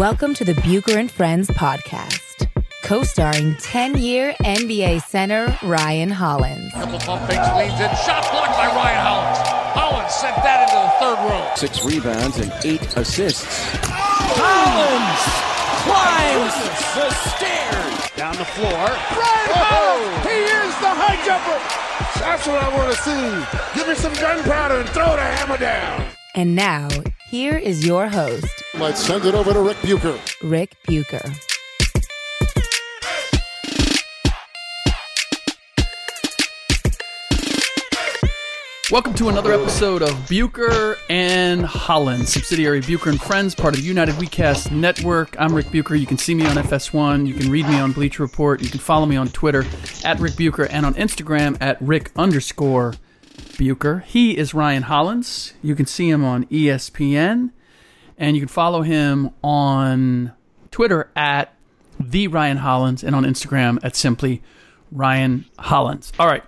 Welcome to the Bucher and Friends podcast, co-starring 10-year NBA center Ryan Hollins. Couple pump fakes, leans in, shot blocked by Ryan Hollins. Hollins sent that into the third row. Six rebounds and eight assists. Hollins climbs the stairs down the floor. Ryan Hollins, he is the high jumper. That's what I want to see. Give me some gunpowder and throw the hammer down. And now, here is your host, Let's send it over to Rick Bucher. Rick Bucher. Welcome to another episode of Bucher and Hollins, subsidiary Bucher and Friends, part of the United WeCast Network. I'm Rick Bucher. You can see me on FS1. You can read me on Bleacher Report. You can follow me on Twitter at Rick Bucher and on Instagram at Rick underscore Bucher. He is Ryan Hollins. You can see him on ESPN, and you can follow him on Twitter at the Ryan Hollins and on Instagram at simply Ryan Hollins. All right.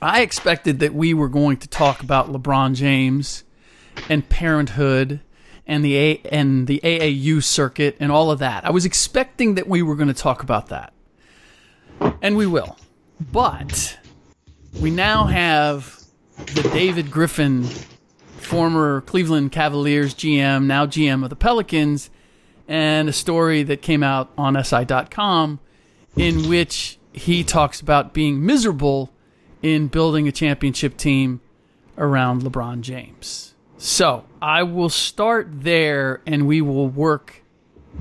I expected that we were going to talk about LeBron James and parenthood and the A- and the AAU circuit and all of that. I was expecting that we were going to talk about that. And we will. But we now have the David Griffin former Cleveland Cavaliers GM, now GM of the Pelicans, and a story that came out on SI.com in which he talks about being miserable in building a championship team around LeBron James. So I will start there and we will work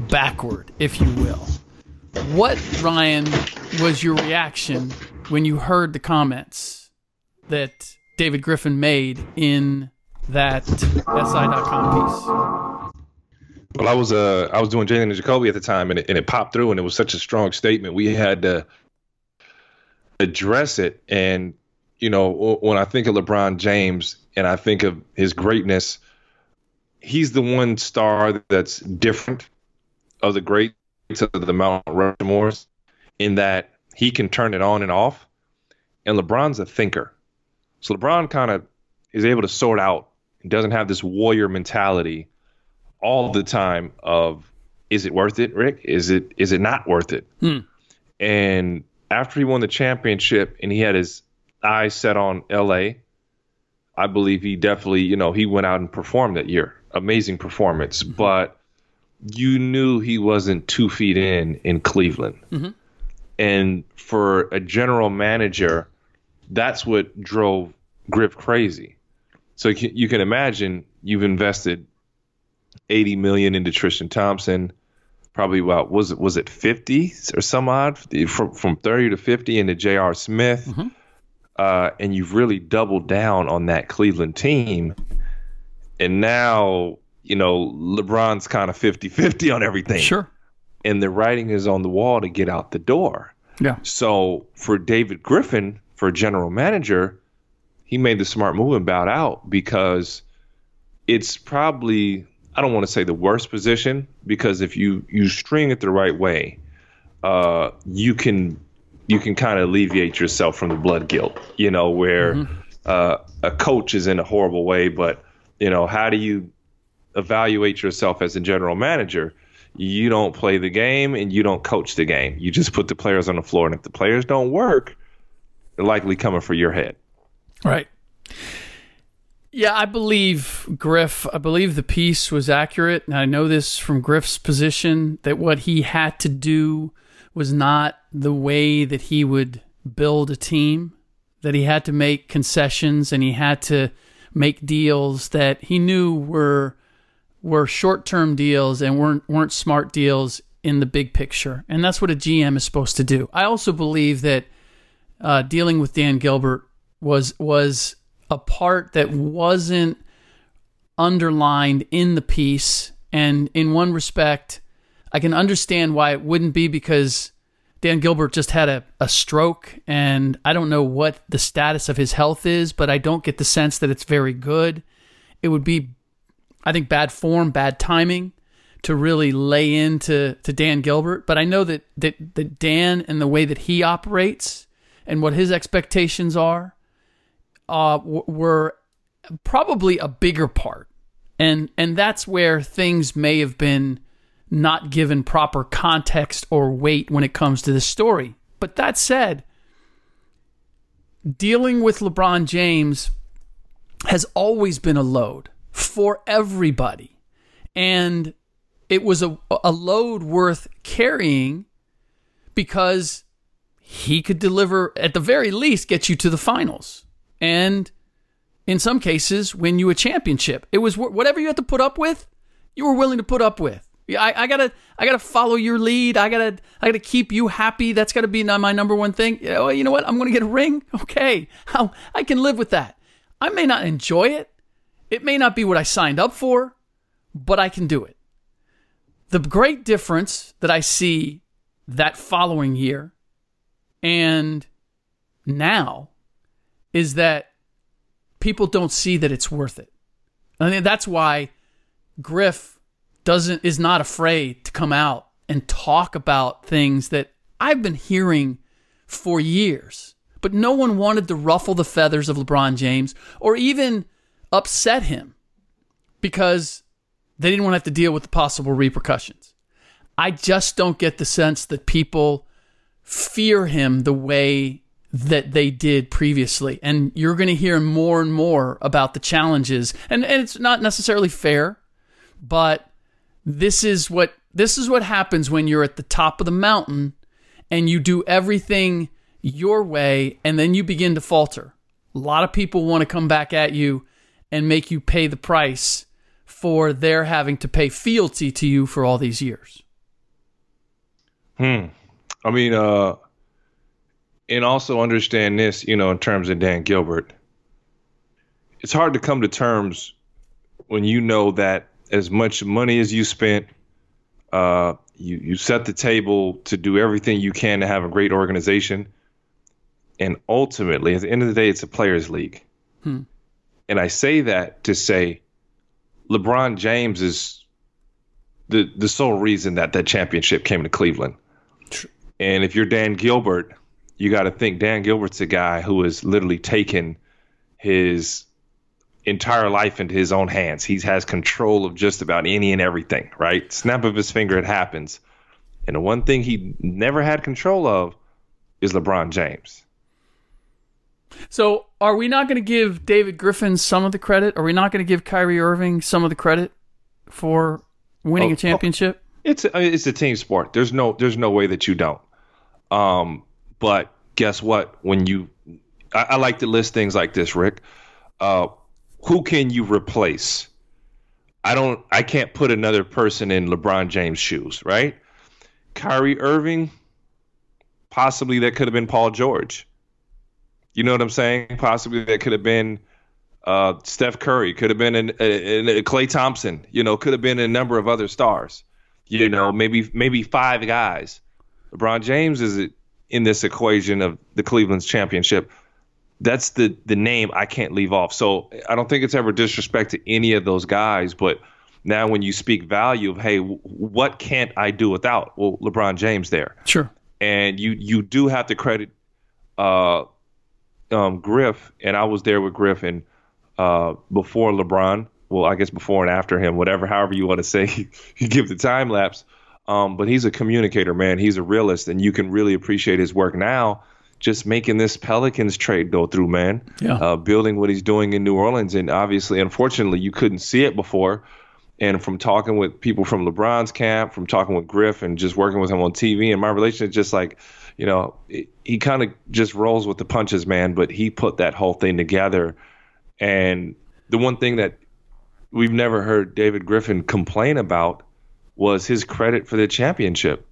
backward, if you will. What, Ryan, was your reaction when you heard the comments that David Griffin made in that SI.com piece? Well, I was uh I was doing Jalen and Jacoby at the time, and it, and it popped through, and it was such a strong statement. We had to address it, and you know when I think of LeBron James and I think of his greatness, he's the one star that's different of the greats of the Mount Rushmores, in that he can turn it on and off, and LeBron's a thinker, so LeBron kind of is able to sort out. He doesn't have this warrior mentality all the time of is it worth it, Rick? Is it is it not worth it? Hmm. And after he won the championship and he had his eyes set on LA, I believe he definitely, you know, he went out and performed that year. Amazing performance. But you knew he wasn't two feet in in Cleveland. And for a general manager, that's what drove Griff crazy. So you can, imagine you've invested 80 million into Tristan Thompson, probably about was it was it 50 or some odd from from 30 to 50 into J.R. Smith, uh, and you've really doubled down on that Cleveland team, and now you know LeBron's kind of 50-50 on everything, Sure. and the writing is on the wall to get out the door. Yeah. So for David Griffin, for general manager, he made the smart move and bowed out because it's probably I don't want to say the worst position because if you you string it the right way, uh, you can you can kind of alleviate yourself from the blood guilt. You know where uh, a coach is in a horrible way, but you know how do you evaluate yourself as a general manager? You don't play the game and you don't coach the game. You just put the players on the floor, and if the players don't work, they're likely coming for your head. Right. Yeah, I believe Griff. I believe the piece was accurate. And I know this from Griff's position that what he had to do was not the way that he would build a team, that he had to make concessions and he had to make deals that he knew were were short-term deals and weren't weren't smart deals in the big picture. And that's what a GM is supposed to do. I also believe that uh, dealing with Dan Gilbert was was a part that wasn't underlined in the piece. And in one respect, I can understand why it wouldn't be because Dan Gilbert just had a, a stroke, and I don't know what the status of his health is, but I don't get the sense that it's very good. It would be, I think, bad form, bad timing to really lay into to Dan Gilbert. But I know that that, that Dan and the way that he operates and what his expectations are uh, were probably a bigger part, and and that's where things may have been not given proper context or weight when it comes to the story. But that said, dealing with LeBron James has always been a load for everybody. And it was a, a load worth carrying because he could deliver, at the very least, get you to the finals. And in some cases, win you a championship. It was whatever you had to put up with, you were willing to put up with. I, I gotta I gotta follow your lead. I gotta I gotta keep you happy. That's gotta be my number one thing. Oh, you know what? I'm gonna get a ring. Okay, How, I can live with that. I may not enjoy it. It may not be what I signed up for, but I can do it. The great difference that I see that following year and now is that people don't see that it's worth it. I mean, that's why Griff doesn't is not afraid to come out and talk about things that I've been hearing for years. But no one wanted to ruffle the feathers of LeBron James or even upset him because they didn't want to have to deal with the possible repercussions. I just don't get the sense that people fear him the way that they did previously. And you're going to hear more and more about the challenges. And, and it's not necessarily fair, but this is what this is what happens when you're at the top of the mountain and you do everything your way and then you begin to falter. A lot of people want to come back at you and make you pay the price for their having to pay fealty to you for all these years. Hmm. I mean, uh, and also understand this, you know, in terms of Dan Gilbert, it's hard to come to terms when you know that as much money as you spent. Uh, you you set the table to do everything you can to have a great organization, and ultimately, at the end of the day, it's a players' league. Hmm. And I say that to say, LeBron James is the the sole reason that that championship came to Cleveland. True. And if you're Dan Gilbert, you got to think Dan Gilbert's a guy who has literally taken his entire life into his own hands. He has control of just about any and everything, right? Snap of his finger, it happens. And the one thing he never had control of is LeBron James. So, are we not going to give David Griffin some of the credit? Are we not going to give Kyrie Irving some of the credit for winning oh, a championship? Oh, it's a, it's a team sport. There's no there's no way that you don't. Um, but guess what? When you, I, I like to list things like this, Rick. Uh, who can you replace? I don't I can't put another person in LeBron James' shoes, right? Kyrie Irving, possibly that could have been Paul George. You know what I'm saying? Possibly that could have been uh, Steph Curry, could have been an, Klay Thompson. You know, could have been a number of other stars. You know, maybe maybe five guys. LeBron James is in this equation of the Cleveland's championship that's the the name I can't leave off. So I don't think it's ever disrespect to any of those guys, but now when you speak value of hey, what can't I do without? Well, LeBron James there. Sure. And you you do have to credit uh, um, Griff, and I was there with Griff and uh, before LeBron. Well, I guess before and after him, whatever, however you want to say, you give the time lapse. Um, but he's a communicator, man. He's a realist, and you can really appreciate his work now just making this Pelicans trade go through, man. Yeah. Uh, building what he's doing in New Orleans, and obviously, unfortunately, you couldn't see it before. And from talking with people from LeBron's camp, from talking with Griff, and just working with him on TV, and my relationship, just like, you know, it, he kind of just rolls with the punches, man. But he put that whole thing together, and the one thing that we've never heard David Griffin complain about was his credit for the championship.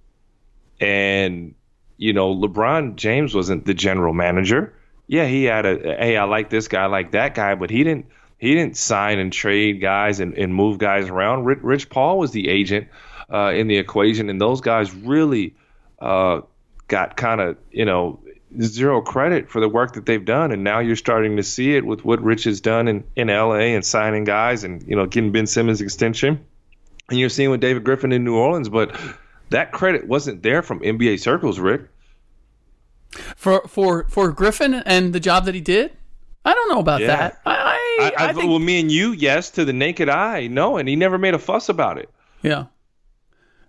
And you know, LeBron James wasn't the general manager. Yeah, he had a hey, I like this guy, I like that guy, but he didn't he didn't sign and trade guys and, and move guys around. Rich, Rich Paul was the agent uh, in the equation, and those guys really uh, got kind of you know zero credit for the work that they've done. And now you're starting to see it with what Rich has done in, in LA and signing guys and you know getting Ben Simmons extension, and you're seeing with David Griffin in New Orleans, but that credit wasn't there from NBA circles, Rick. For for for Griffin and the job that he did, I don't know about Yeah. that. I, I, I, I, think, well, me and you, yes, to the naked eye, no, and he never made a fuss about it. yeah.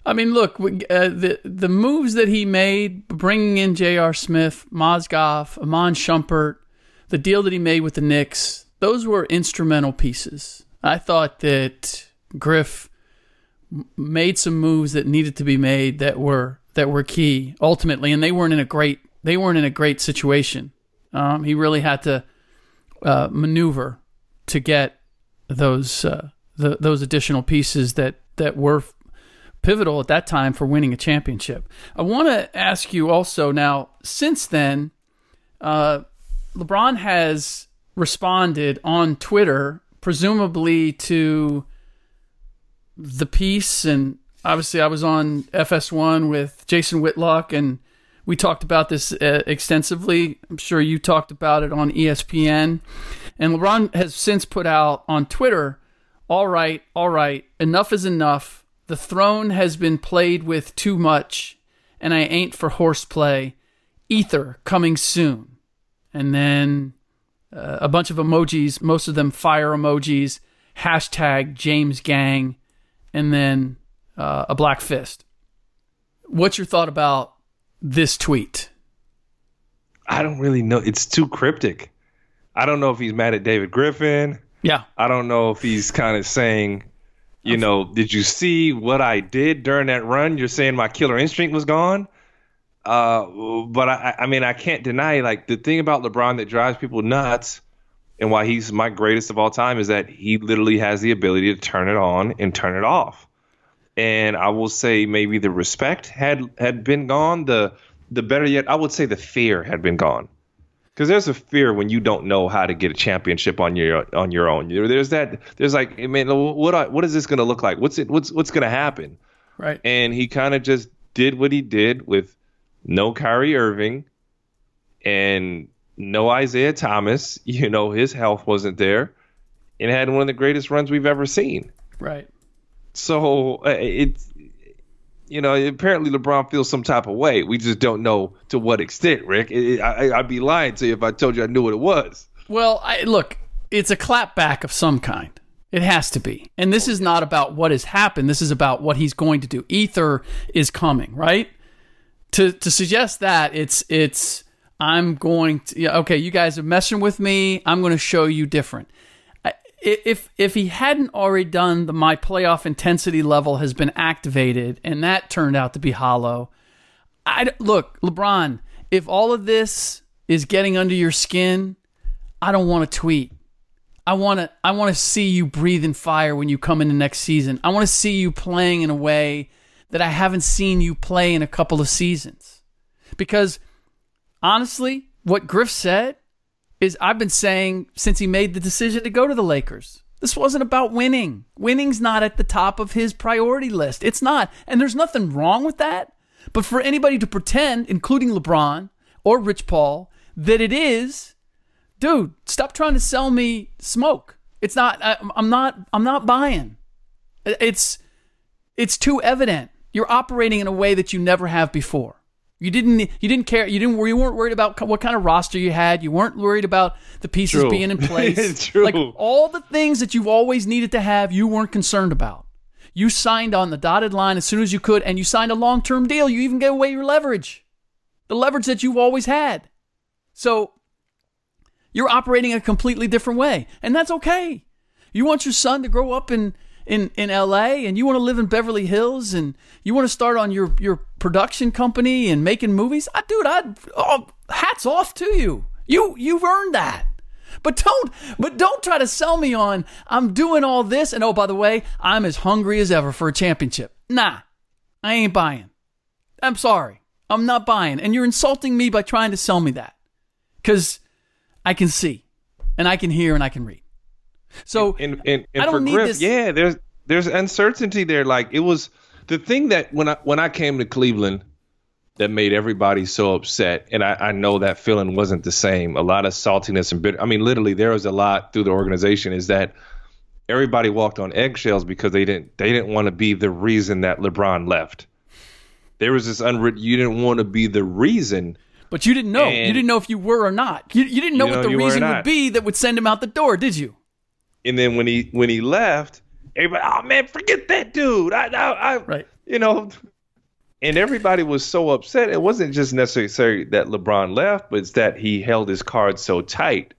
I mean, look, uh, the the moves that he made, bringing in J.R. Smith, Mozgov, Iman Shumpert, the deal that he made with the Knicks, those were instrumental pieces. I thought that Griff made some moves that needed to be made that were that were key ultimately, and they weren't in a great they weren't in a great situation. Um, he really had to uh, maneuver to get those uh, the, those additional pieces that that were pivotal at that time for winning a championship. I want to ask you also now. Since then, uh, LeBron has responded on Twitter, presumably to the piece, and obviously I was on FS1 with Jason Whitlock, and we talked about this uh, extensively. I'm sure you talked about it on ESPN. And LeBron has since put out on Twitter, all right, all right, enough is enough. The throne has been played with too much, and I ain't for horseplay. Ether coming soon. And then uh, a bunch of emojis, most of them fire emojis, hashtag James Gang, and then uh, a black fist. What's your thought about this tweet? I don't really know. It's too cryptic. I don't know if he's mad at David Griffin. Yeah. I don't know if he's kind of saying, you know, did you see what I did during that run? You're saying my killer instinct was gone. Uh, but I, I mean, I can't deny like the thing about LeBron that drives people nuts, and why he's my greatest of all time is that he literally has the ability to turn it on and turn it off. And I will say maybe the respect had had been gone. The the better yet, I would say the fear had been gone. Because there's a fear when you don't know how to get a championship on your on your own. There- There's that. There's like, I mean, what I- what is this going to look like? What's it? What's what's going to happen? Right. And he kind of just did what he did with no Kyrie Irving and no Isaiah Thomas. You know, his health wasn't there, and had one of the greatest runs we've ever seen. Right. So uh, it's you know apparently LeBron feels some type of way. We just don't know to what extent. Rick, It- I, I'd be lying to you if I told you I knew what it was. Well, I, look, it's a clapback of some kind. It has to be. And this is not about what has happened. This is about what he's going to do. Ether is coming, right? To to suggest that it's it's I'm going to yeah, okay, you guys are messing with me. I'm going to show you different. If if he hadn't already done the my playoff intensity level has been activated and that turned out to be hollow, I look, LeBron, if all of this is getting under your skin, I don't want to tweet. I want to I want to see you breathing fire when you come into next season. I want to see you playing in a way that I haven't seen you play in a couple of seasons. Because honestly, what Griff said is I've been saying since he made the decision to go to the Lakers. This wasn't about winning. Winning's not at the top of his priority list. It's not. And there's nothing wrong with that. But for anybody to pretend, including LeBron or Rich Paul, that it is, dude, stop trying to sell me smoke. It's not. I, I'm not. I'm not buying. It's it's too evident. You're operating in a way that you never have before. You didn't. You didn't care. You didn't. You weren't worried about what kind of roster you had. You weren't worried about the pieces True. being in place. True. Like all the things that you've always needed to have, you weren't concerned about. You signed on the dotted line as soon as you could, and you signed a long term deal. You even gave away your leverage, the leverage that you've always had. So you're operating a completely different way, and that's okay. You want your son to grow up in in in LA and you want to live in Beverly Hills and you want to start on your your production company and making movies. I dude, I oh, hats off to you. You you've earned that. But don't but don't try to sell me on I'm doing all this and oh by the way, I'm as hungry as ever for a championship. Nah. I ain't buying. I'm sorry. I'm not buying. And you're insulting me by trying to sell me that. Cuz I can see and I can hear and I can read. So and, and, and I don't for need Griff, this- yeah, there's there's uncertainty there. Like it was the thing that when I when I came to Cleveland that made everybody so upset, and I, I know that feeling wasn't the same. A lot of saltiness and bitter. I mean, literally, there was a lot through the organization. Is that everybody walked on eggshells because they didn't they didn't want to be the reason that LeBron left. There was this unwritten. You didn't want to be the reason. But you didn't know. you didn't know if you were or not. You, you didn't know You what the you were or reason would be that would send him out the door, did you? And then when he when he left, everybody, oh man, forget that dude. I, I, I Right. you know, and everybody was so upset. It wasn't just necessarily that LeBron left, but it's that he held his cards so tight,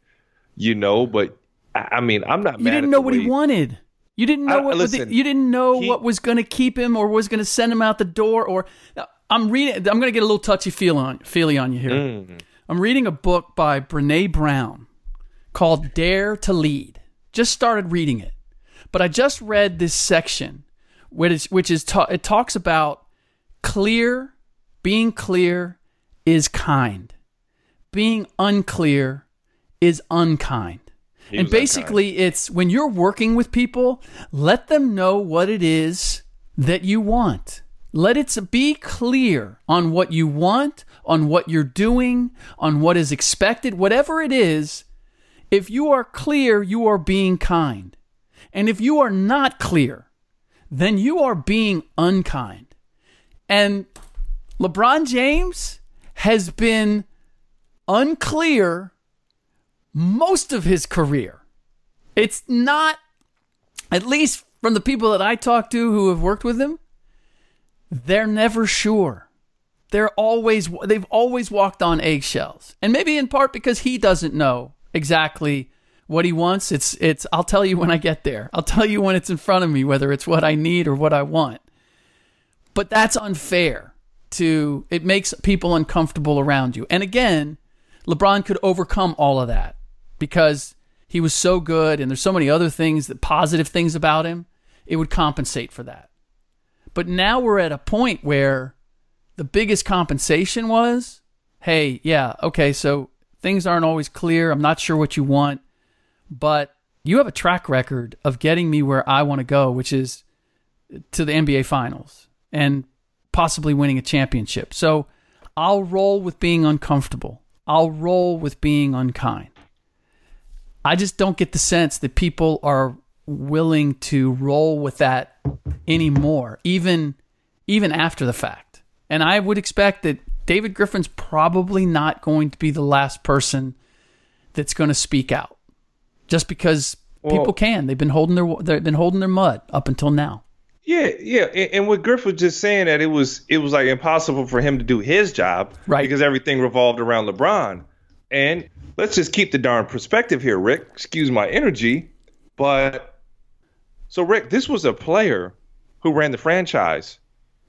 you know. But I, I mean, I'm not You mad. didn't at know what he wanted. You didn't know I- what was the- you didn't know he- what was going to keep him or was going to send him out the door. Or I'm reading. I'm going to get a little touchy feel on feely on you here. Mm. I'm reading a book by Brene Brown called Dare to Lead. Just started reading it, but I just read this section, which is which is ta- it talks about clear, being clear is kind, being unclear is unkind. He and was unkind. basically, it's when you're working with people, let them know what it is that you want. Let it be clear on what you want, on what you're doing, on what is expected, whatever it is. If you are clear, you are being kind. And if you are not clear, then you are being unkind. And LeBron James has been unclear most of his career. It's not, at least from the people that I talk to who have worked with him, they're never sure. They're always, they've always walked on eggshells. And maybe in part because he doesn't know exactly what he wants. It's, it's, I'll tell you when I get there. I'll tell you when it's in front of me, whether it's what I need or what I want. But that's unfair to, it makes people uncomfortable around you. And again, LeBron could overcome all of that because he was so good and there's so many other things that positive things about him, it would compensate for that. But now we're at a point where the biggest compensation was, hey, yeah, okay, so things aren't always clear. I'm not sure what you want, but you have a track record of getting me where I want to go, which is to the NBA finals and possibly winning a championship. So I'll roll with being uncomfortable. I'll roll with being unkind. I just don't get the sense that people are willing to roll with that anymore, even even after the fact. And I would expect that David Griffin's probably not going to be the last person that's going to speak out, just because people can. They've been holding their they've been holding their mud up until now. Yeah, yeah, and, and what Griff was just saying that it was it was like impossible for him to do his job, Right. Because everything revolved around LeBron. And let's just keep the darn perspective here, Rick. Excuse my energy, but so Rick, this was a player who ran the franchise.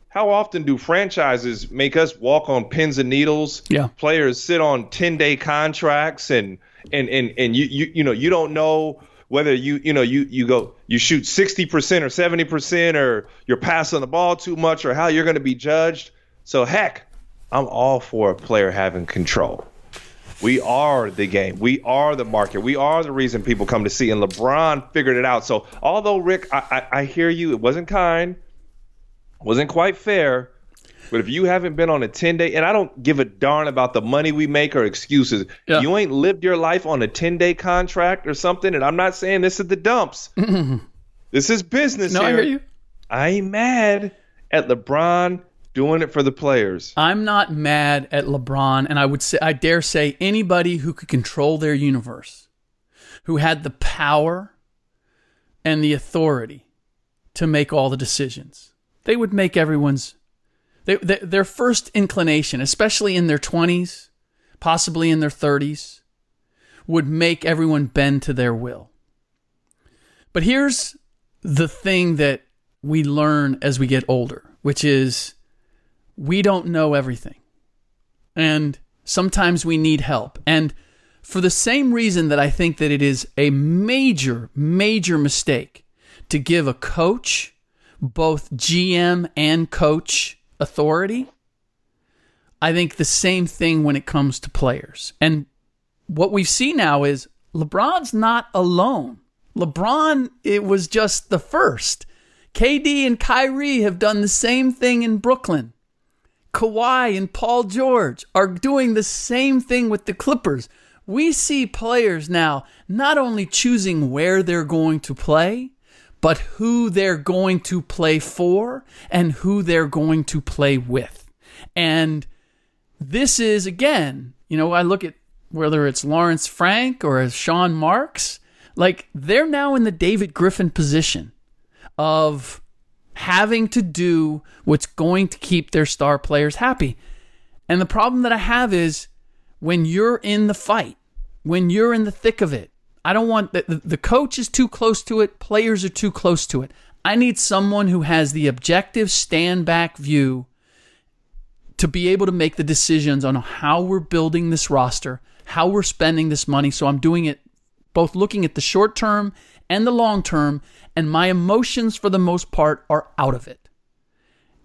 How often do franchises make us walk on pins and needles? Yeah. Players sit on ten day contracts and and and and you you you know you don't know whether you you know you you go you shoot 60% or 70% or you're passing the ball too much or how you're going to be judged. So heck, I'm all for a player having control. We are the game. We are the market. We are the reason people come to see. And LeBron figured it out. So although Rick, I, I, I hear you. It wasn't kind, wasn't quite fair. But if you haven't been on a 10 day, and I don't give a darn about the money we make or excuses, Yeah. you ain't lived your life on a 10 day contract or something, and I'm not saying this is the dumps. this is business No, I here. hear you. I ain't mad at LeBron doing it for the players. I'm not mad at LeBron, and I would say, I dare say, anybody who could control their universe, who had the power and the authority to make all the decisions, they would make everyone's they, they, their first inclination, especially in their 20s, possibly in their 30s, would make everyone bend to their will. But here's the thing that we learn as we get older, which is we don't know everything. And sometimes we need help. And for the same reason that I think that it is a major, major mistake to give a coach both GM and coach authority, I think the same thing when it comes to players. And what we see now is LeBron's not alone. LeBron, it was just the first. KD and Kyrie have done the same thing in Brooklyn. Kawhi and Paul George are doing the same thing with the Clippers. We see players now not only choosing where they're going to play, but who they're going to play for and who they're going to play with. And this is, again, you know, I look at whether it's Lawrence Frank or Sean Marks, like they're now in the David Griffin position of having to do what's going to keep their star players happy. And the problem that I have is when you're in the fight, when you're in the thick of it, I don't want the, the coach is too close to it, players are too close to it. I need someone who has the objective stand back view to be able to make the decisions on how we're building this roster, how we're spending this money. So I'm doing it both looking at the short term and the long term and my emotions, for the most part, are out of it.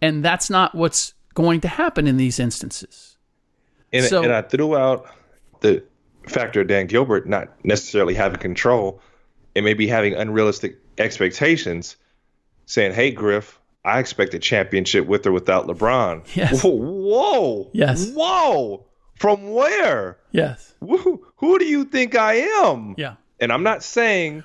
And that's not what's going to happen in these instances. And, so, and I threw out the factor of Dan Gilbert not necessarily having control and maybe having unrealistic expectations, saying, hey, Griff, I expect a championship with or without LeBron. Yes. Whoa. whoa yes. Whoa. From where? Yes. Who, who do you think I am? Yeah. And I'm not saying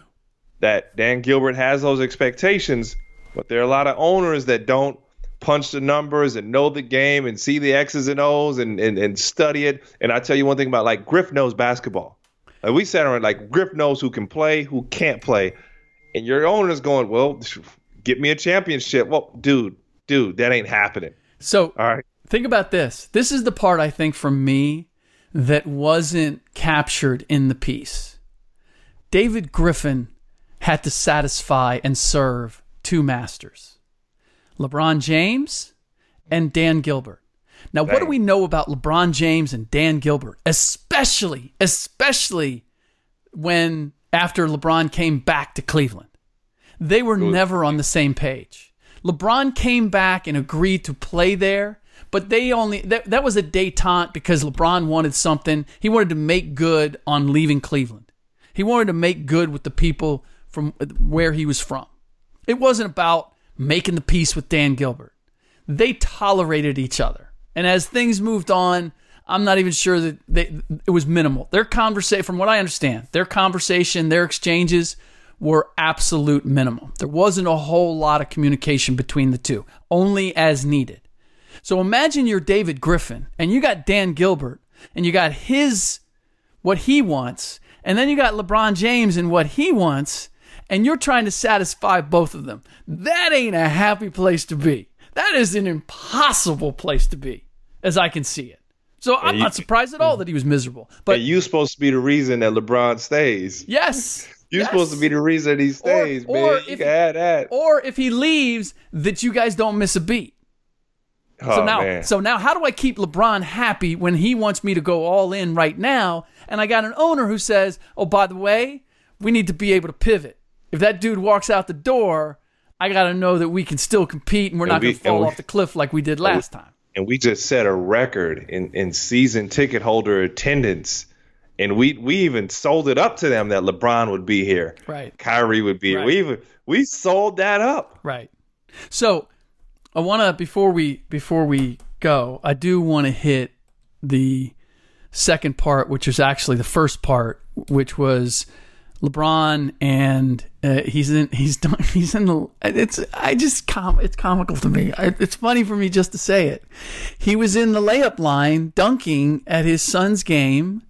that Dan Gilbert has those expectations, but there are a lot of owners that don't punch the numbers and know the game and see the X's and O's and, and, and study it. And I tell you one thing about like Griff knows basketball. Like we sat around like Griff knows who can play, who can't play. And your owner's going, well, get me a championship. Well, dude, dude, that ain't happening. So all right. Think about this. This is the part I think for me that wasn't captured in the piece. David Griffin had to satisfy and serve two masters LeBron James and Dan Gilbert. Now, Dang. what do we know about LeBron James and Dan Gilbert, especially, especially when after LeBron came back to Cleveland? They were Good. never on the same page. LeBron came back and agreed to play there, but they only that, that was a detente because LeBron wanted something. He wanted to make good on leaving Cleveland. He wanted to make good with the people from where he was from. It wasn't about making the peace with Dan Gilbert. They tolerated each other. And as things moved on, I'm not even sure that they, it was minimal. Their conversation, from what I understand, their conversation, their exchanges were absolute minimal. There wasn't a whole lot of communication between the two, only as needed. So imagine you're David Griffin and you got Dan Gilbert and you got his, what he wants, and then you got LeBron James and what he wants, and you're trying to satisfy both of them. That ain't a happy place to be. That is an impossible place to be, as I can see it. So I'm you, not surprised at all that he was miserable. But you supposed to be the reason that LeBron stays. Yes. You're yes. supposed to be the reason he stays, or, man. Or you if, can that. Or if he leaves, that you guys don't miss a beat. Oh, so now, man. so now, how do I keep LeBron happy when he wants me to go all in right now? And I got an owner who says, "Oh, by the way, we need to be able to pivot if that dude walks out the door, I got to know that we can still compete and we're and not going to fall we, off the cliff like we did last we, time. And we just set a record in, in season ticket holder attendance. And we we even sold it up to them that LeBron would be here. Right. Kyrie would be here. We even we sold that up. Right. So I want to before we before we go, I do want to hit the second part, which is actually the first part, which was LeBron and uh, he's in he's done he's in the it's I just com it's comical to me. I, it's funny for me just to say it. He was in the layup line dunking at his son's game,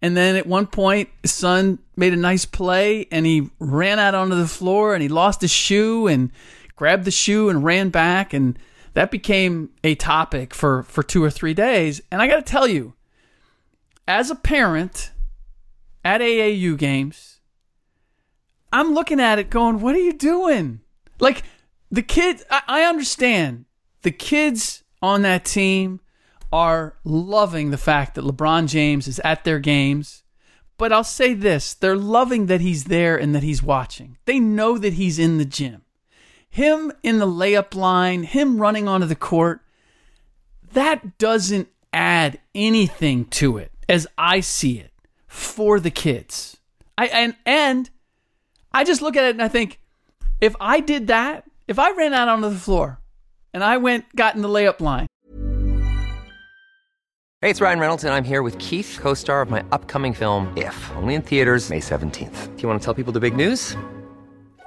and then at one point his son made a nice play and he ran out onto the floor and he lost his shoe and grabbed the shoe and ran back and that became a topic for for two or three days. And I got to tell you, as a parent at AAU games, I'm looking at it going, what are you doing? Like, the kids, I, I understand the kids on that team are loving the fact that LeBron James is at their games. But I'll say this they're loving that he's there and that he's watching. They know that he's in the gym. Him in the layup line, him running onto the court, that doesn't add anything to it as I see it for the kids. I and and I just look at it and I think if I did that, if I ran out onto the floor and I went got in the layup line. Hey, it's Ryan Reynolds and I'm here with Keith, co-star of my upcoming film If, only in theaters May 17th. Do you want to tell people the big news?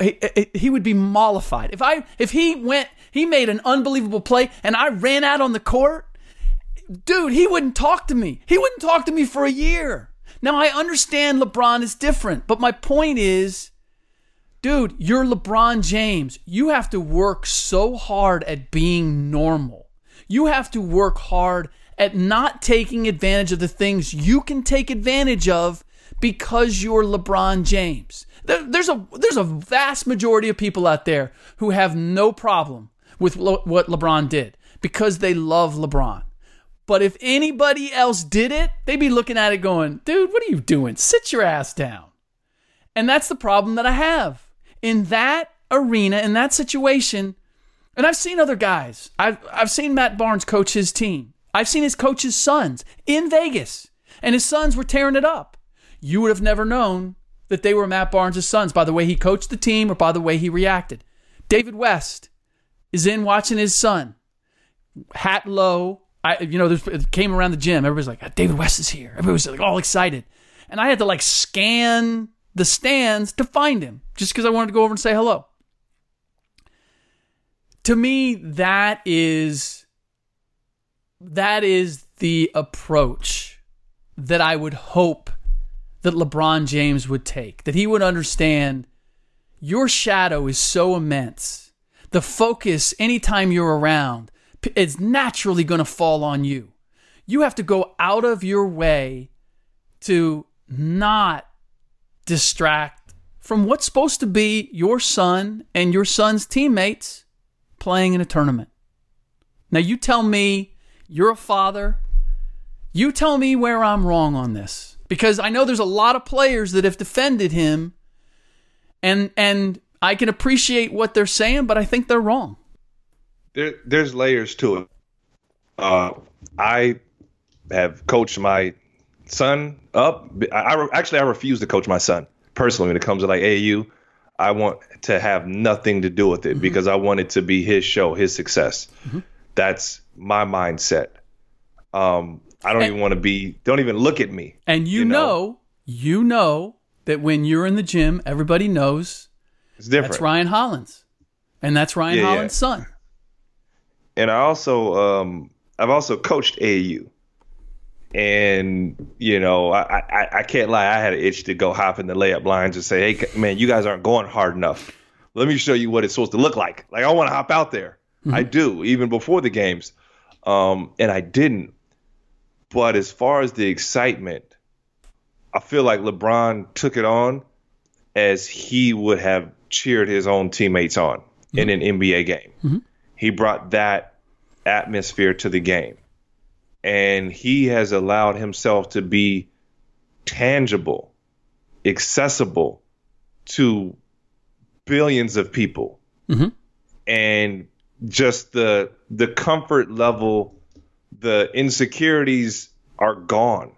he, he would be mollified if I if he went he made an unbelievable play and I ran out on the court. Dude, he wouldn't talk to me. He wouldn't talk to me for a year. Now I understand LeBron is different, but my point is dude, you're LeBron James. You have to work so hard at being normal. You have to work hard at not taking advantage of the things you can take advantage of because you're LeBron James. There's a there's a vast majority of people out there who have no problem with what LeBron did because they love LeBron. But if anybody else did it, they'd be looking at it going, "Dude, what are you doing? Sit your ass down." And that's the problem that I have. In that arena, in that situation, and I've seen other guys. I've I've seen Matt Barnes coach his team. I've seen his coach's sons in Vegas, and his sons were tearing it up. You would have never known that they were Matt Barnes' sons by the way he coached the team or by the way he reacted. David West is in watching his son, hat low. I, you know, it came around the gym. Everybody's like, "Ah, David West is here. Everybody was like all excited. And I had to like scan the stands to find him just because I wanted to go over and say hello. To me, that is that is the approach that I would hope that LeBron James would take, that he would understand your shadow is so immense. The focus, anytime you're around, is naturally going to fall on you. You have to go out of your way to not distract from what's supposed to be your son and your son's teammates playing in a tournament. Now, you tell me you're a father. You tell me where I'm wrong on this because I know there's a lot of players that have defended him and and I can appreciate what they're saying, but I think they're wrong. There, there's layers to it. Uh, I have coached my son up. I, I actually I refuse to coach my son personally when it comes to like AAU. I want to have nothing to do with it mm-hmm. because I want it to be his show, his success. Mm-hmm. That's my mindset. Um, I don't and, even want to be. Don't even look at me. And you, you know? know, you know that when you're in the gym, everybody knows it's different. That's Ryan Hollins, and that's Ryan yeah, Hollins' yeah. son. And I also, um, I've also coached AAU, and you know, I, I, I can't lie. I had an itch to go hop in the layup lines and say, "Hey, man, you guys aren't going hard enough. Let me show you what it's supposed to look like." Like I want to hop out there. Mm-hmm. I do, even before the games, um, and I didn't. But as far as the excitement, I feel like LeBron took it on as he would have cheered his own teammates on mm-hmm. in an NBA game. Mm-hmm. He brought that atmosphere to the game. And he has allowed himself to be tangible, accessible to billions of people. Mm-hmm. And just the the comfort level, the insecurities are gone.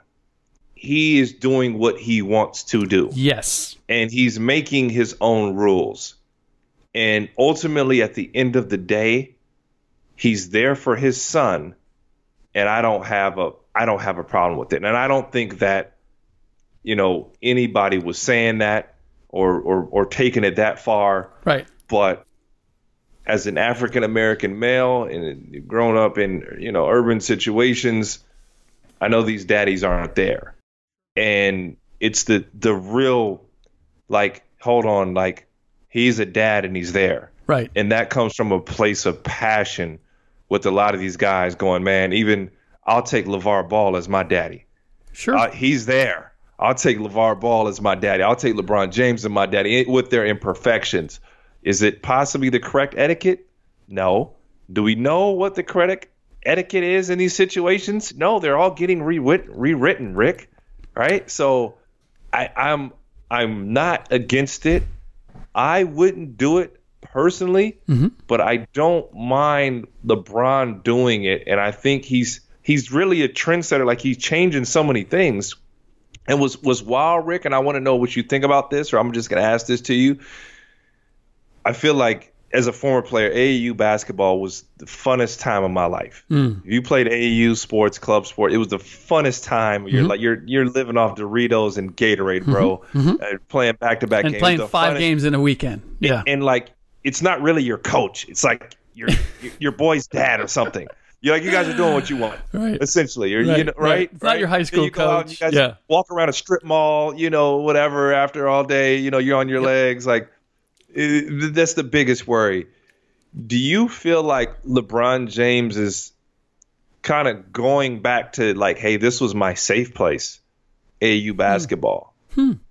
He is doing what he wants to do. Yes. And he's making his own rules. And ultimately at the end of the day, he's there for his son and I don't have a I don't have a problem with it. And I don't think that you know anybody was saying that or or or taking it that far. Right. But as an African American male and grown up in you know urban situations, I know these daddies aren't there, and it's the the real like hold on like he's a dad and he's there, Right. and that comes from a place of passion with a lot of these guys going man even I'll take LeVar Ball as my daddy. Sure. Uh, he's there. I'll take LeVar Ball as my daddy. I'll take LeBron James as my daddy with their imperfections. Is it possibly the correct etiquette? No. Do we know what the correct etiquette is in these situations? No, they're all getting rewrit- rewritten, Rick. Right? So I, I'm I'm not against it. I wouldn't do it personally, mm-hmm. but I don't mind LeBron doing it, and I think he's he's really a trendsetter. Like he's changing so many things. And was was wild, Rick, and I want to know what you think about this, or I'm just gonna ask this to you. I feel like as a former player, AAU basketball was the funnest time of my life. Mm. If you played AAU sports, club sport, it was the funnest time. You're Mm-hmm. like you're you're living off Doritos and Gatorade, bro. Uh, playing back to back and games. playing five funnest- games in a weekend. Yeah. and like it's not really your coach. It's like your your boy's dad or something. You're like you guys are doing what you want, Right. essentially. You're, Right, you know, right. right? It's not your high school you go out coach. you guys Yeah. walk around a strip mall, you know, whatever. After all day, you know, you're on your legs. Like it, that's the biggest worry. Do you feel like LeBron James is kind of going back to like, hey, this was my safe place, AAU basketball? Hmm. basketball?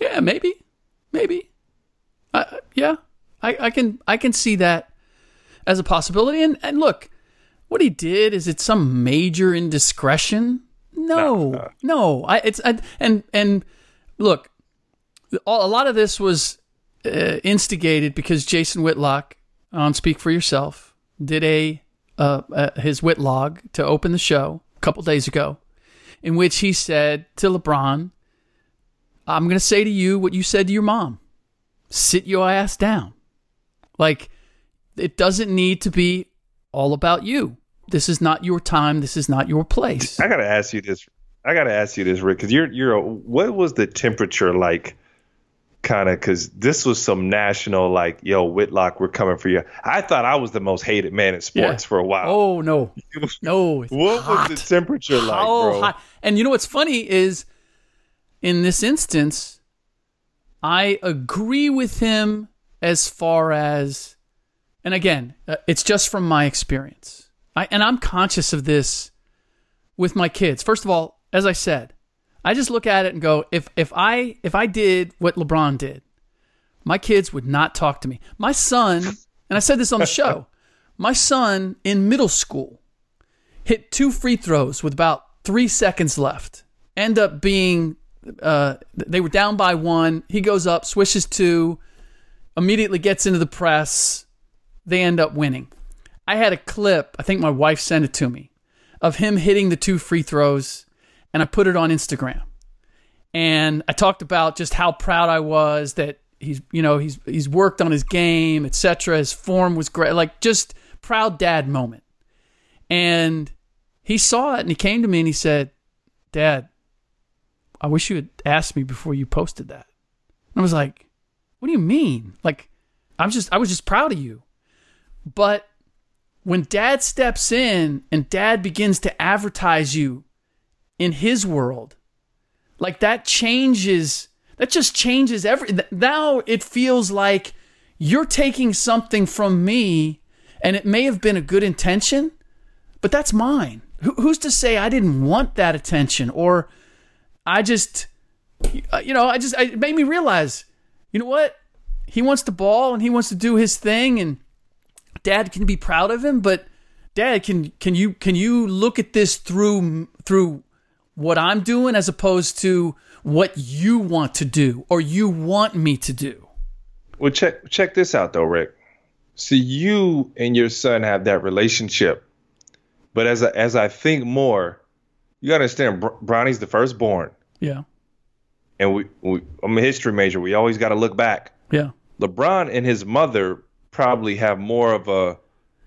Yeah, maybe, maybe. Uh, yeah, I, I can I can see that as a possibility. And and look, what he did is it some major indiscretion? No, no. I it's I, and and look, a lot of this was uh, instigated because Jason Whitlock on Speak for Yourself did a uh, uh, his Whitlog to open the show a couple days ago, in which he said to LeBron. I'm going to say to you what you said to your mom sit your ass down. Like, it doesn't need to be all about you. This is not your time. This is not your place. I gotta ask you this. I gotta ask you this, Rick, because you're you're. A, what was the temperature like? Kind of, because this was some national like, yo, Whitlock, we're coming for you. I thought I was the most hated man in sports Yeah. for a while. Oh, no. No. what hot. was the temperature like, How bro? hot. And you know what's funny is in this instance, I agree with him as far as, and again, uh, it's just from my experience. I, and I'm conscious of this with my kids. First of all, as I said, I just look at it and go, if if I if I did what LeBron did, my kids would not talk to me. My son, and I said this on the show, my son in middle school hit two free throws with about three seconds left. End up being, uh, they were down by one. He goes up, swishes two, immediately gets into the press. They end up winning. I had a clip, I think my wife sent it to me, of him hitting the two free throws, and I put it on Instagram. And I talked about just how proud I was that he's, you know, he's he's worked on his game, etc. His form was great, like just proud dad moment. And he saw it and he came to me and he said, Dad, I wish you had asked me before you posted that. And I was like, What do you mean? Like, I'm just, I was just proud of you. But when dad steps in and dad begins to advertise you in his world, like that changes, that just changes every. Now it feels like you're taking something from me and it may have been a good intention, but that's mine. Who's to say I didn't want that attention or I just, uh, you know, I just, it made me realize, you know what? He wants to ball and he wants to do his thing and dad can be proud of him, but dad, can, can you, can you look at this through, through what I'm doing as opposed to what you want to do or you want me to do? Well, check check this out though, Rick. So you and your son have that relationship, but as I, as I think more, you gotta understand, Br- Bronny's the firstborn, Yeah. and we, we I'm a history major. We always got to look back. Yeah. LeBron and his mother probably have more of a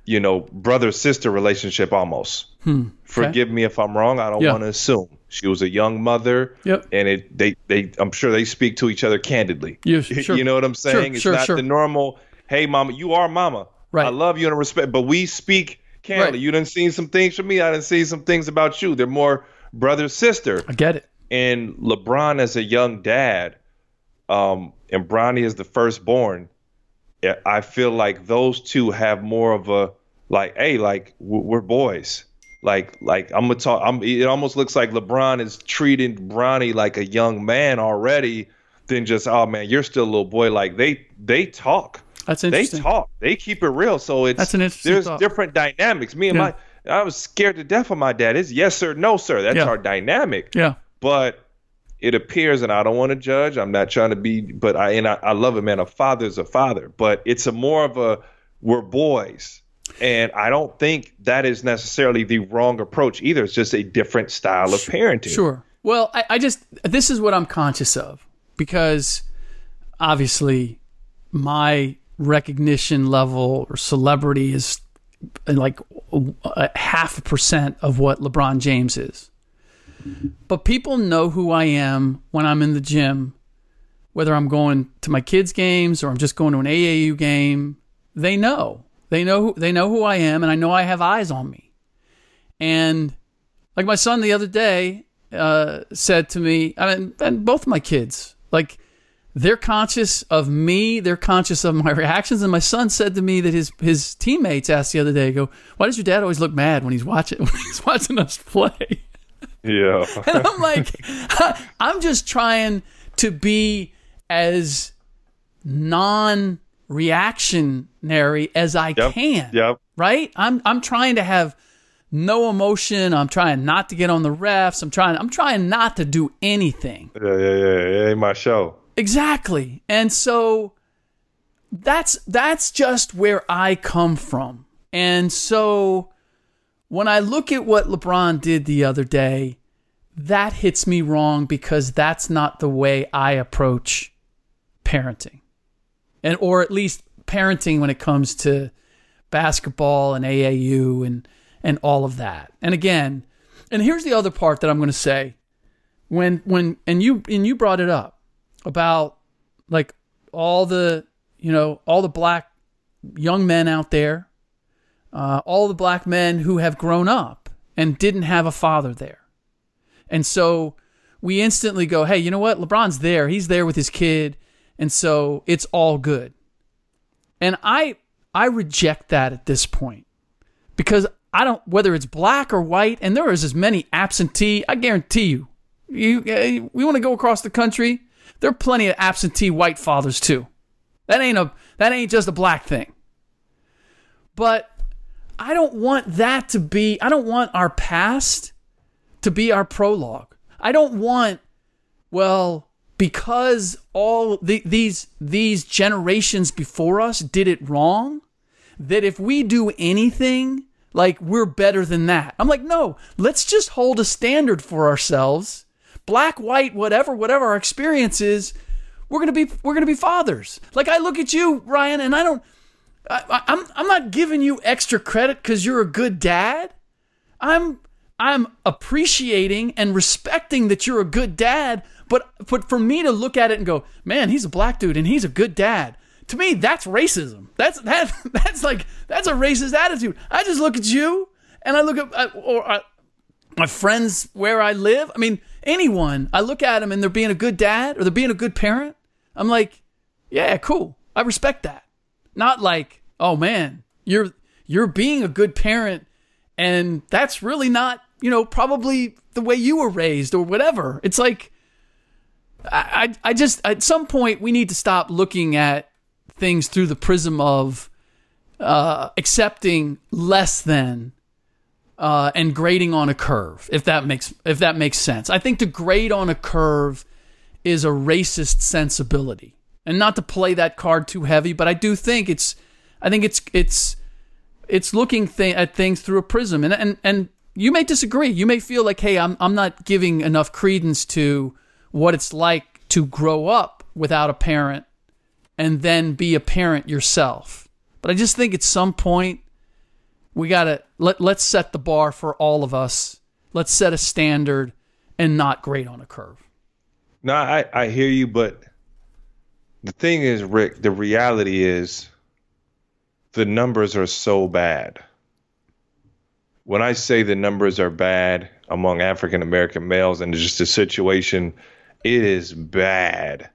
you know, brother sister relationship almost. Hmm. Forgive me if I'm wrong. I don't Yeah. want to assume. She was a young mother. Yep. And it they they I'm sure they speak to each other candidly. Yeah, sure. You know what I'm Sure, saying? it's sure, not sure. the normal, hey mama, you are mama. Right. I love you and respect but we speak candidly. Right. You done seen some things from me, I done seen some things about you. They're more brother sister. I get it. And LeBron as a young dad, um, and Bronny is the firstborn, I feel like those two have more of a like, hey, like we're boys. Like, like I'm gonna talk. I'm. It almost looks like LeBron is treating Bronny like a young man already, than just, oh man, you're still a little boy. Like they they talk. That's interesting. They talk. They keep it real. So it's That's an interesting there's thought. different dynamics. Me and Yeah. my I was scared to death of my dad. It's yes sir, no sir. That's Yeah. our dynamic Yeah. but it appears, and I don't want to judge. I'm not trying to be, but I and I, I love it, man. A father's a father, but it's a more of a we're boys, and I don't think that is necessarily the wrong approach either. It's just a different style of parenting. Sure. Well, I, I just this is what I'm conscious of because obviously my recognition level or celebrity is uh, like a half a percent of what LeBron James is. But people know who I am when I'm in the gym, whether I'm going to my kids' games or I'm just going to an AAU game. They know. They know who they know who I am and I know I have eyes on me. And like my son the other day uh, said to me, I mean, and both my kids, like they're conscious of me, they're conscious of my reactions. And my son said to me that his his teammates asked the other day, "Go, why does your dad always look mad when he's watching when he's watching us play?" Yeah. And I'm like, I'm just trying to be as non-reactionary as I Yep. can Yep. right? I'm I'm trying to have no emotion. I'm trying not to get on the refs. I'm trying I'm trying not to do anything. Yeah, yeah, yeah. It ain't my show. Exactly. And so that's that's just where I come from. And so when I look at what LeBron did the other day, that hits me wrong because that's not the way I approach parenting. And or at least parenting when it comes to basketball and AAU and and all of that. And again, and here's the other part that I'm going to say. When when and you and you brought it up about like all the you know all the black young men out there uh, all the black men who have grown up and didn't have a father there. And so we instantly go hey you know what? Lebron's there. He's there with his kid and so it's all good. And i i reject that at this point because i don't whether it's black or white and there is as many absentee i guarantee you you uh, we want to go across the country there are plenty of absentee white fathers too. That ain't a that ain't just a black thing. But i don't want that to be i don't want our past to be our prologue. I don't want well because all the, these these generations before us did it wrong that if we do anything like we're better than that. I'm like no let's just hold a standard for ourselves. Black white whatever whatever our experience is we're gonna be we're gonna be fathers. Like i look at you ryan and i don't I, I'm I'm not giving you extra credit because you're a good dad. I'm I'm appreciating and respecting that you're a good dad. But but for me to look at it and go, man, he's a black dude and he's a good dad. To me, that's racism. That's that that's like that's a racist attitude. I just look at you and I look at uh, or uh, my friends where I live. I mean, anyone. I look at them and they're being a good dad or they're being a good parent. I'm like, yeah, cool. I respect that. Not like, oh man, you're you're being a good parent and that's really not, you know, probably the way you were raised or whatever. It's like I I, I just at some point we need to stop looking at things through the prism of uh, accepting less than uh, and grading on a curve. If that makes if that makes sense, I think to grade on a curve is a racist sensibility, and not to play that card too heavy, but I do think it's I think it's it's it's looking th- at things through a prism, and and and you may disagree. You may feel like, hey, I'm I'm not giving enough credence to what it's like to grow up without a parent and then be a parent yourself. But I just think at some point we gotta let let's set the bar for all of us. Let's set a standard and not grade on a curve. No, I, I hear you, but the thing is, Rick, the reality is the numbers are so bad. When I say the numbers are bad among African American males and just the situation, it is bad.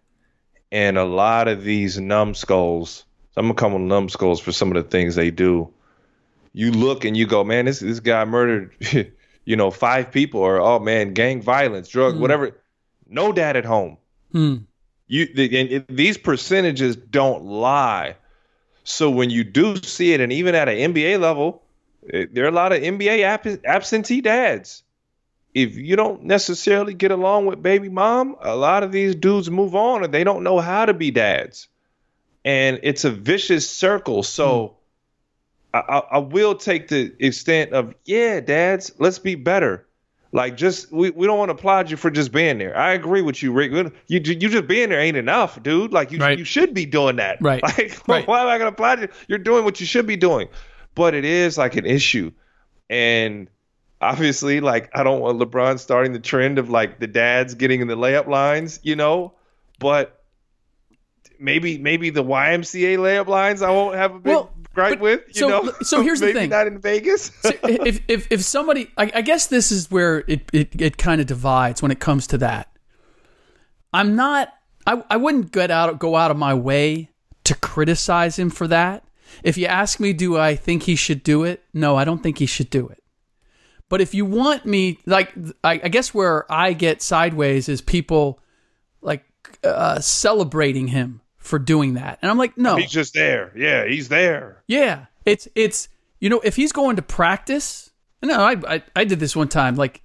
And a lot of these numbskulls, I'm gonna call them numbskulls for some of the things they do. You look and you go, man, this this guy murdered, you know, five people, or oh man, gang violence, drug, whatever. No dad at home. Hmm. You the, and it, these percentages don't lie. So when you do see it, and even at an NBA level, there are a lot of NBA absentee dads. If you don't necessarily get along with baby mom, a lot of these dudes move on and they don't know how to be dads, and it's a vicious circle. So hmm. I, I, I will take the extent of yeah, dads, let's be better. Like just we, we don't want to applaud you for just being there. I agree with you, Rick. You you just being there ain't enough, dude. Like you Right. you should be doing that. Right. Like Right. why am I gonna applaud you? You're doing what you should be doing. But it is like an issue. And obviously, like I don't want LeBron starting the trend of like the dads getting in the layup lines, you know. But maybe maybe the YMCA layup lines I won't have a big Well, gripe with, you so- know. so here's the thing. not in Vegas. if if if somebody, I, I guess this is where it it, it kind of divides when it comes to that. I'm not. I I wouldn't get out go out of my way to criticize him for that. If you ask me, do I think he should do it? No, I don't think he should do it. But if you want me, like, I, I guess where I get sideways is people like uh, celebrating him for doing that, and I'm like, no, He's just there. Yeah, he's there. yeah, it's it's you know if he's going to practice. No, I I, I did this one time. Like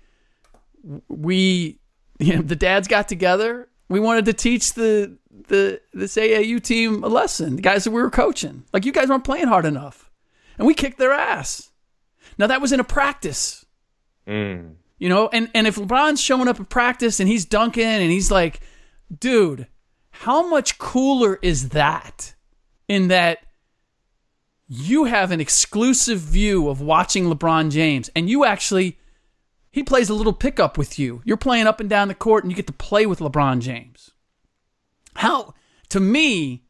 we, you know, the dads got together. We wanted to teach the the this AAU team a lesson. The guys that we were coaching, like you guys weren't playing hard enough, and we kicked their ass. Now that was in a practice. Mm. You know, and, and if LeBron's showing up at practice and he's dunking and he's like, dude, how much cooler is that? In that you have an exclusive view of watching LeBron James and you actually, he plays a little pickup with you. You're playing up and down the court and you get to play with LeBron James. How, to me,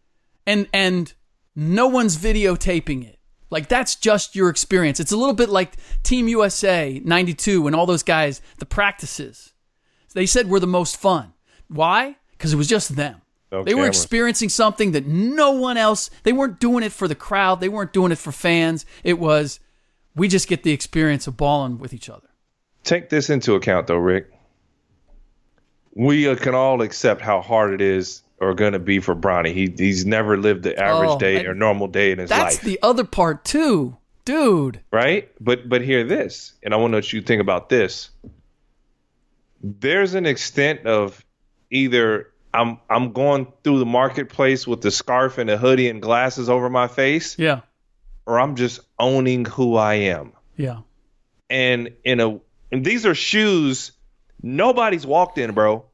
and, and no one's videotaping it. Like that's just your experience. It's a little bit like Team USA 92 and all those guys, the practices. They said were the most fun. Why? Because it was just them. No they were experiencing something that no one else, they weren't doing it for the crowd. They weren't doing it for fans. It was, we just get the experience of balling with each other. Take this into account, though, Rick. We uh, can all accept how hard it is or going to be for Bronny. He he's never lived the average Oh, day or normal day in his That's life, That's the other part too. Dude. right? But but hear this, and I want to know what you think about this. There's an extent of either I'm I'm going through the marketplace with the scarf and a hoodie and glasses over my face, Yeah. or I'm just owning who I am. Yeah. and in a and these are shoes nobody's walked in, bro.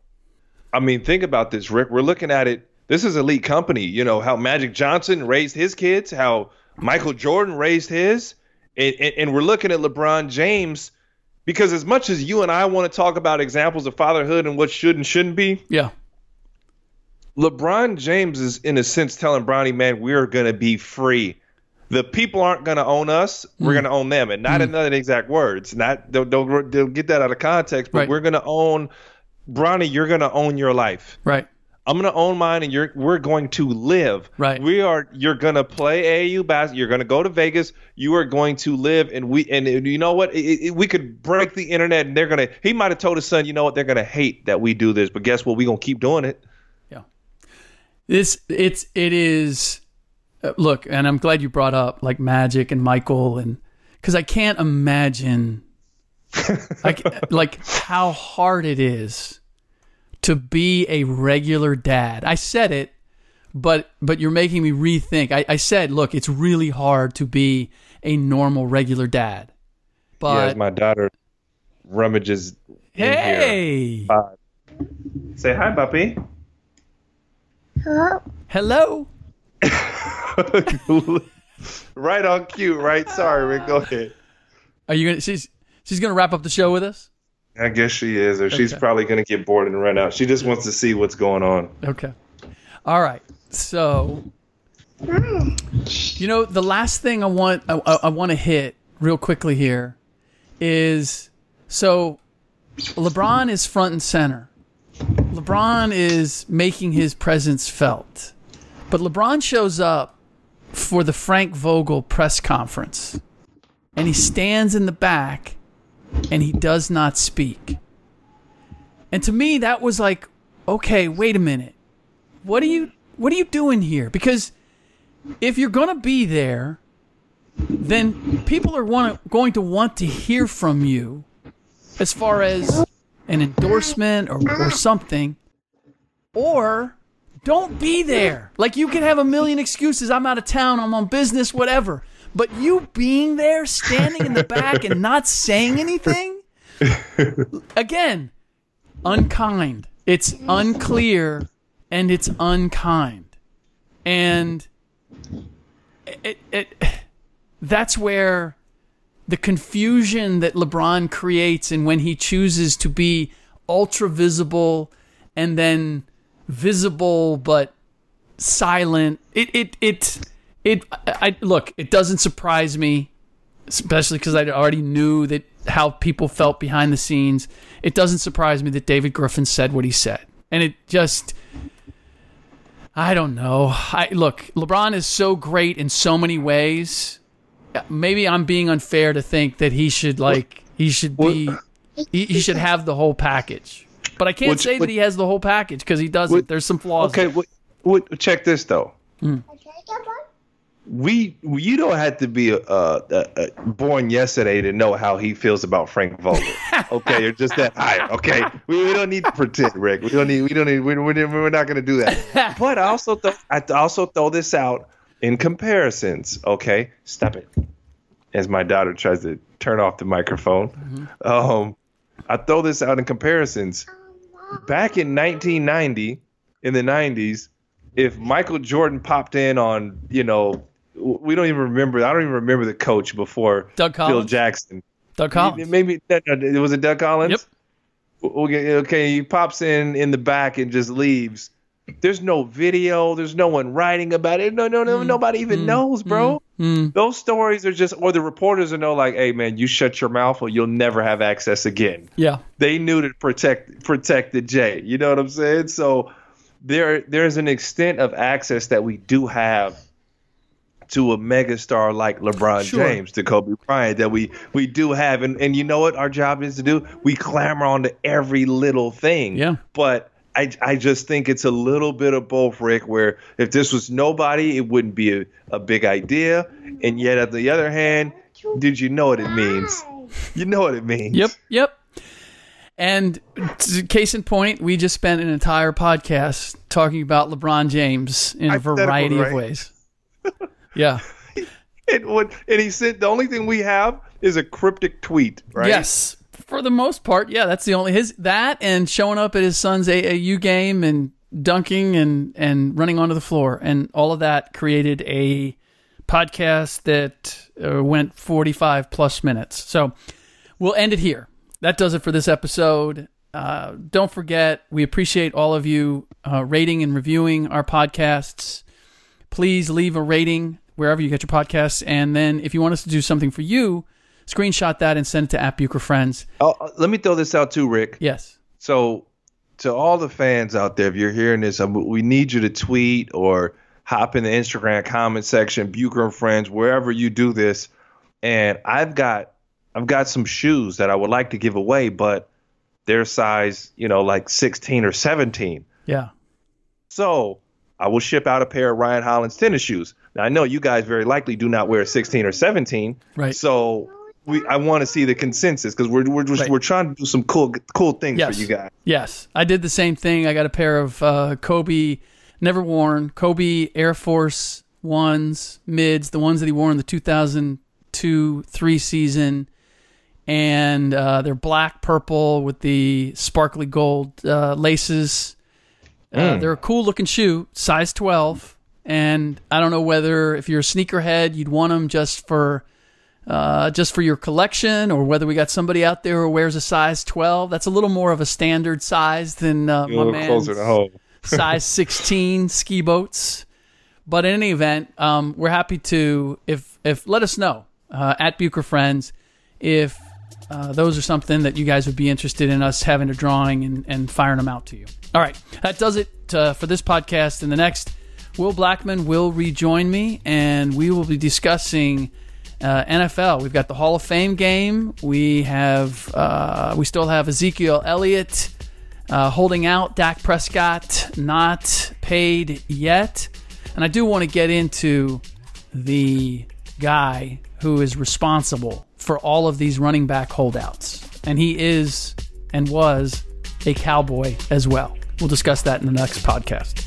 I mean, think about this, Rick. We're looking at it. This is elite company. You know how Magic Johnson raised his kids, how Michael Jordan raised his, and, and, and we're looking at LeBron James because as much as you and I want to talk about examples of fatherhood and what should and shouldn't be, Yeah. LeBron James is in a sense telling Bronny, man, we're gonna be free. The people aren't gonna own us. We're Hmm. gonna own them, and not in the exact words. Not don't, don't, don't get that out of context. But Right. we're gonna own Bronny. You're gonna own your life. Right. I'm gonna own mine, and you're we're going to live. Right. We are. You're gonna play AAU basketball. You're gonna go to Vegas. You are going to live, and we and you know what? It, it, we could break the internet, and they're gonna. He might have told his son, you know what? They're gonna hate that we do this, but guess what? We are gonna keep doing it. Yeah. This it's it is uh, look, and I'm glad you brought up like Magic and Michael and cuz I can't imagine like like how hard it is to be a regular dad. I said it, but but you're making me rethink. I, I said, look, it's really hard to be a normal regular dad. yeah, But as my daughter rummages in here. hey, Say hi, puppy. hello. right on cue, right? Sorry, Rick. Go ahead. Are you gonna? She's she's gonna wrap up the show with us. I guess she is, or she's probably going to get bored and run out. She just wants to see what's going on. Okay. All right. So, you know, the last thing I want I, I, I want to hit real quickly here is so LeBron is front and center. LeBron is making his presence felt. But LeBron shows up for the Frank Vogel press conference and he stands in the back and he does not speak. And to me that was like, okay, wait a minute. What are you what are you doing here? Because if you're going to be there, then people are want going to want to hear from you as far as an endorsement or, or something. Or don't be there. Like you can have a million excuses. I'm out of town, I'm on business, whatever. But you being there, standing in the back and not saying anything, again, unkind. It's unclear and it's unkind. And it, it that's where the confusion that LeBron creates and when he chooses to be ultra visible and then visible but silent it it it it I, I look it doesn't surprise me especially because I already knew that how people felt behind the scenes it doesn't surprise me that David Griffin said what he said and it just I don't know. I look, LeBron is so great in so many ways. Maybe I'm being unfair to think that he should like he should be he, he should have the whole package. But I can't Which- say that he has the whole package because he doesn't. There's some flaws. Okay, what, what, check this though. Hmm. We you don't have to be uh, uh, uh, born yesterday to know how he feels about Frank Vogel. okay, you're just that high. Okay, we, we don't need to pretend, Rick. We don't need. We don't need. We're, we're, we're not going to do that. but I also th- I also throw this out in comparisons. Okay, stop it. As my daughter tries to turn off the microphone, um, I throw this out in comparisons. Back in 1990, in the 90s, if Michael Jordan popped in on, you know, we don't even remember. I don't even remember the coach before Doug Collins? Jackson. Doug Collins. Maybe no, no, it was it Doug Collins. Yep. Okay, okay, he pops in in the back and just leaves. There's no video. There's no one writing about it. No, no, no. Mm-hmm. Nobody even mm-hmm. knows, bro. Mm-hmm. Those stories are just, or the reporters are know, like, hey, man, you shut your mouth or you'll never have access again Yeah. they knew to protect protect the J. You know what I'm saying? So there there's an extent of access that we do have to a megastar like LeBron Sure. James, to Kobe Bryant, that we we do have, and and you know what our job is to do? We clamor onto every little thing. Yeah. But I, I just think it's a little bit of both, Rick, where if this was nobody, it wouldn't be a, a big idea. And yet, at the other hand, did you know what it means? You know what it means. Yep. Yep. And case in point, we just spent an entire podcast talking about LeBron James in a variety of ways. Yeah. And what and he said the only thing we have is a cryptic tweet, right? Yes, for the most part, yeah. That's the only his that and showing up at his son's AAU game and dunking and and running onto the floor and all of that created a podcast that uh, went 45 plus minutes. So we'll end it here. That does it for this episode. Uh, don't forget, we appreciate all of you uh, rating and reviewing our podcasts. Please leave a rating wherever you get your podcasts. And then if you want us to do something for you, screenshot that and send it to at Bucher Friends. Oh, uh, let me throw this out too, Rick. Yes. So, to all the fans out there, if you're hearing this, we need you to tweet or hop in the Instagram comment section, Bucher and Friends, wherever you do this. And I've got, I've got some shoes that I would like to give away, but they're size, you know, like 16 or 17. Yeah. So I will ship out a pair of Ryan Hollins tennis shoes. Now I know you guys very likely do not wear 16 or 17. Right. So we I want to see the consensus because we're we're just Right. we're trying to do some cool cool things Yes. for you guys. Yes. I did the same thing. I got a pair of uh, Kobe, never worn, Kobe Air Force Ones, mids, the ones that he wore in the 2002 3 season. And uh, they're black, purple with the sparkly gold uh, laces. Uh, Mm. they're a cool looking shoe, size 12. And I don't know whether if you're a sneakerhead, you'd want them just for uh, just for your collection, or whether we got somebody out there who wears a size 12. That's a little more of a standard size than uh, my man's size 16 ski boats. But in any event, um, we're happy to if if let us know uh, at Bucher Friends if uh, those are something that you guys would be interested in us having a drawing and, and firing them out to you. All right, that does it uh, for this podcast. In the next, Will Blackmon will rejoin me, and we will be discussing uh, NFL. We've got the Hall of Fame game. We have uh, we still have Ezekiel Elliott uh, holding out. Dak Prescott not paid yet, and I do want to get into the guy who is responsible for all of these running back holdouts, and he is and was a cowboy as well. We'll discuss that in the next podcast.